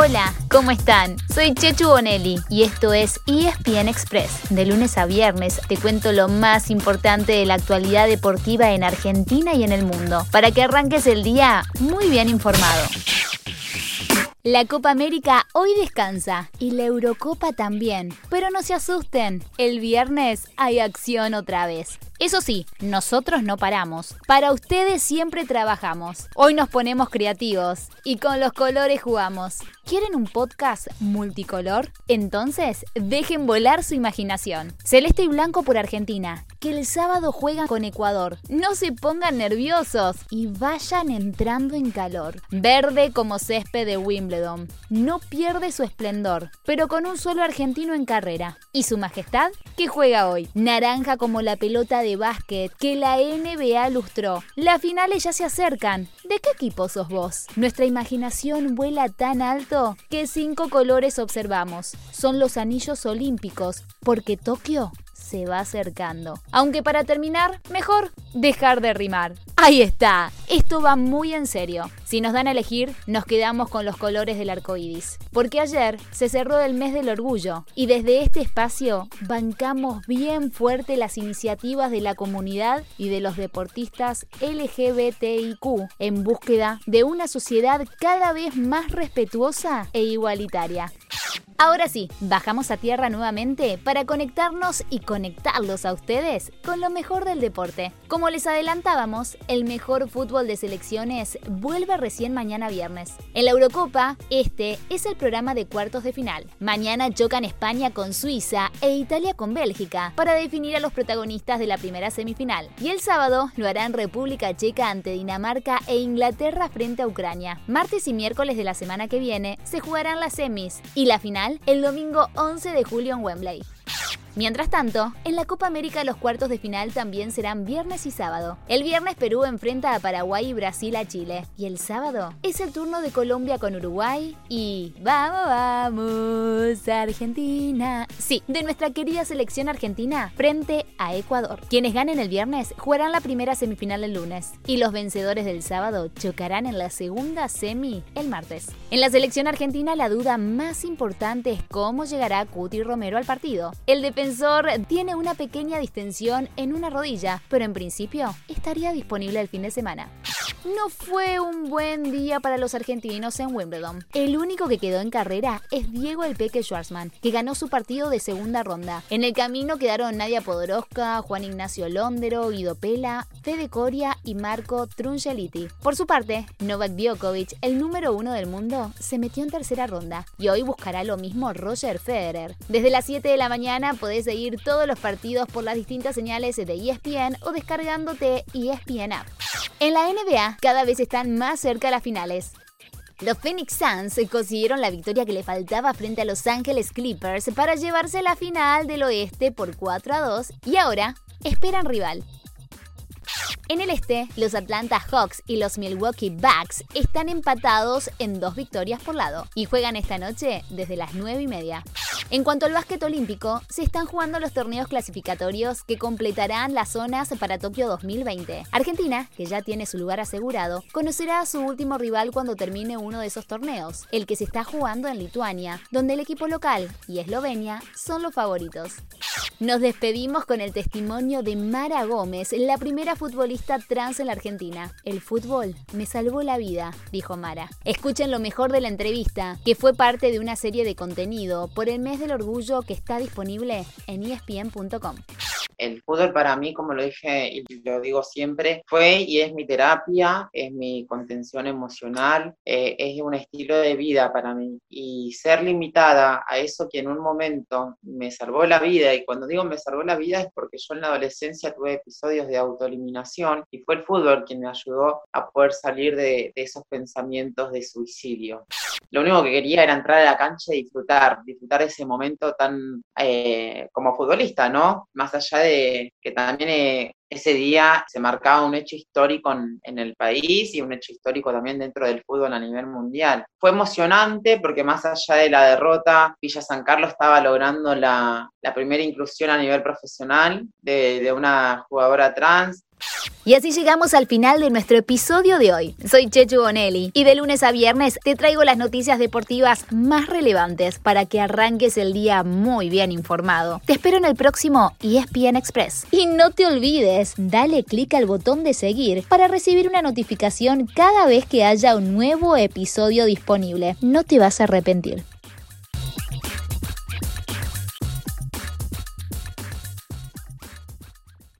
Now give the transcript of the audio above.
Hola, ¿cómo están? Soy Chechu Bonelli y esto es ESPN Express. De lunes a viernes te cuento lo más importante de la actualidad deportiva en Argentina y en el mundo, para que arranques el día muy bien informado. La Copa América hoy descansa y la Eurocopa también. Pero no se asusten, el viernes hay acción otra vez. Eso sí, nosotros no paramos. Para ustedes siempre trabajamos. Hoy nos ponemos creativos y con los colores jugamos. ¿Quieren un podcast multicolor? Entonces, dejen volar su imaginación. Celeste y blanco por Argentina, que el sábado juegan con Ecuador. No se pongan nerviosos y vayan entrando en calor. Verde como césped de Wimbledon. No pierde su esplendor, pero con un solo argentino en carrera. ¿Y su majestad? ¿Qué juega hoy? Naranja como la pelota de de básquet que la NBA lustró. Las finales ya se acercan. ¿De qué equipo sos vos? Nuestra imaginación vuela tan alto que cinco colores observamos. Son los anillos olímpicos, porque Tokio se va acercando. Aunque para terminar, mejor dejar de rimar. Ahí está, esto va muy en serio. Si nos dan a elegir, nos quedamos con los colores del arco iris. Porque ayer se cerró el mes del orgullo y desde este espacio bancamos bien fuerte las iniciativas de la comunidad y de los deportistas LGBTIQ en búsqueda de una sociedad cada vez más respetuosa e igualitaria. Ahora sí, bajamos a tierra nuevamente para conectarnos y conectarlos a ustedes con lo mejor del deporte. Como les adelantábamos, el mejor fútbol de selecciones vuelve recién mañana viernes. En la Eurocopa, este es el programa de cuartos de final. Mañana chocan España con Suiza e Italia con Bélgica para definir a los protagonistas de la primera semifinal. Y el sábado lo harán República Checa ante Dinamarca e Inglaterra frente a Ucrania. Martes y miércoles de la semana que viene se jugarán las semis y la final el domingo 11 de julio en Wembley. Mientras tanto, en la Copa América los cuartos de final también serán viernes y sábado. El viernes Perú enfrenta a Paraguay y Brasil a Chile. Y el sábado es el turno de Colombia con Uruguay y vamos, vamos, Argentina. Sí, de nuestra querida selección argentina frente a Ecuador. Quienes ganen el viernes jugarán la primera semifinal el lunes y los vencedores del sábado chocarán en la segunda semi el martes. En la selección argentina la duda más importante es cómo llegará Cuti Romero al partido. El tiene una pequeña distensión en una rodilla, pero en principio estaría disponible el fin de semana. No fue un buen día para los argentinos en Wimbledon. El único que quedó en carrera es Diego El Peque Schwarzman, que ganó su partido de segunda ronda. En el camino quedaron Nadia Podoroska, Juan Ignacio Londero, Guido Pela, Fede Coria y Marco Trungeliti. Por su parte, Novak Djokovic, el número uno del mundo, se metió en tercera ronda y hoy buscará lo mismo Roger Federer. Desde las 7 de la mañana podés seguir todos los partidos por las distintas señales de ESPN o descargándote ESPN App. En la NBA, cada vez están más cerca las finales. Los Phoenix Suns consiguieron la victoria que le faltaba frente a Los Angeles Clippers para llevarse la final del oeste por 4 a 2 y ahora esperan rival. En el este, los Atlanta Hawks y los Milwaukee Bucks están empatados en dos victorias por lado y juegan esta noche desde las 9 y media. En cuanto al básquet olímpico, se están jugando los torneos clasificatorios que completarán las zonas para Tokio 2020. Argentina, que ya tiene su lugar asegurado, conocerá a su último rival cuando termine uno de esos torneos, el que se está jugando en Lituania, donde el equipo local y Eslovenia son los favoritos. Nos despedimos con el testimonio de Mara Gómez, la primera futbolista trans en la Argentina. El fútbol me salvó la vida, dijo Mara. Escuchen lo mejor de la entrevista, que fue parte de una serie de contenido por el mes del Orgullo que está disponible en espn.com. El fútbol para mí, como lo dije y lo digo siempre, fue y es mi terapia, es mi contención emocional, eh, es un estilo de vida para mí. Y ser limitada a eso que en un momento me salvó la vida, y cuando digo me salvó la vida es porque yo en la adolescencia tuve episodios de autoeliminación y fue el fútbol quien me ayudó a poder salir de, de esos pensamientos de suicidio. Lo único que quería era entrar a la cancha y disfrutar, disfrutar ese momento tan eh, como futbolista, ¿no? Más allá de que también eh, ese día se marcaba un hecho histórico en, el país y un hecho histórico también dentro del fútbol a nivel mundial. Fue emocionante porque más allá de la derrota, Villa San Carlos estaba logrando la, primera inclusión a nivel profesional de, de una jugadora trans Y así llegamos al final de nuestro episodio de hoy. Soy Chechu Bonelli y de lunes a viernes te traigo las noticias deportivas más relevantes para que arranques el día muy bien informado. Te espero en el próximo ESPN Express. Y no te olvides, dale clic al botón de seguir para recibir una notificación cada vez que haya un nuevo episodio disponible. No te vas a arrepentir.